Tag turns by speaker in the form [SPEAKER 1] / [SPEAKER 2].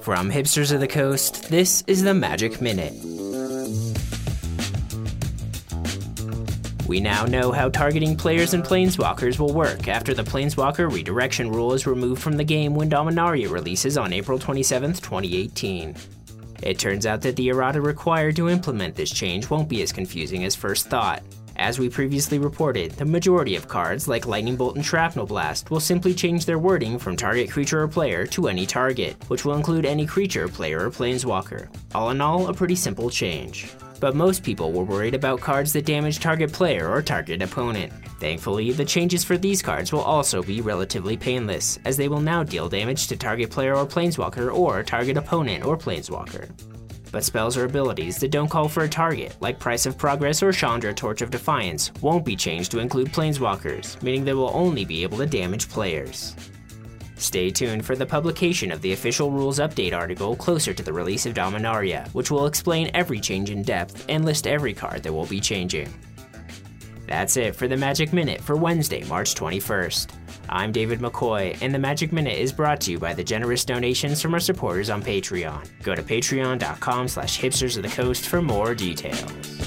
[SPEAKER 1] From Hipsters of the Coast, this is the Magic Minute. We now know how targeting players and planeswalkers will work after the planeswalker redirection rule is removed from the game when Dominaria releases on April 27, 2018. It turns out that the errata required to implement this change won't be as confusing as first thought. As we previously reported, the majority of cards, like Lightning Bolt and Shrapnel Blast, will simply change their wording from target creature or player to any target, which will include any creature, player, or planeswalker. All in all, a pretty simple change but most people were worried about cards that damage target player or target opponent. Thankfully, the changes for these cards will also be relatively painless, as they will now deal damage to target player or planeswalker or target opponent or planeswalker. But spells or abilities that don't call for a target, like Price of Progress or Chandra Torch of Defiance, won't be changed to include planeswalkers, meaning they will only be able to damage players. Stay tuned for the publication of the official rules update article closer to the release of Dominaria, which will explain every change in depth and list every card that will be changing. That's it for the Magic Minute for Wednesday, March 21st. I'm David McCoy, and the Magic Minute is brought to you by the generous donations from our supporters on Patreon. Go to patreon.com slash hipsters of the coast for more details.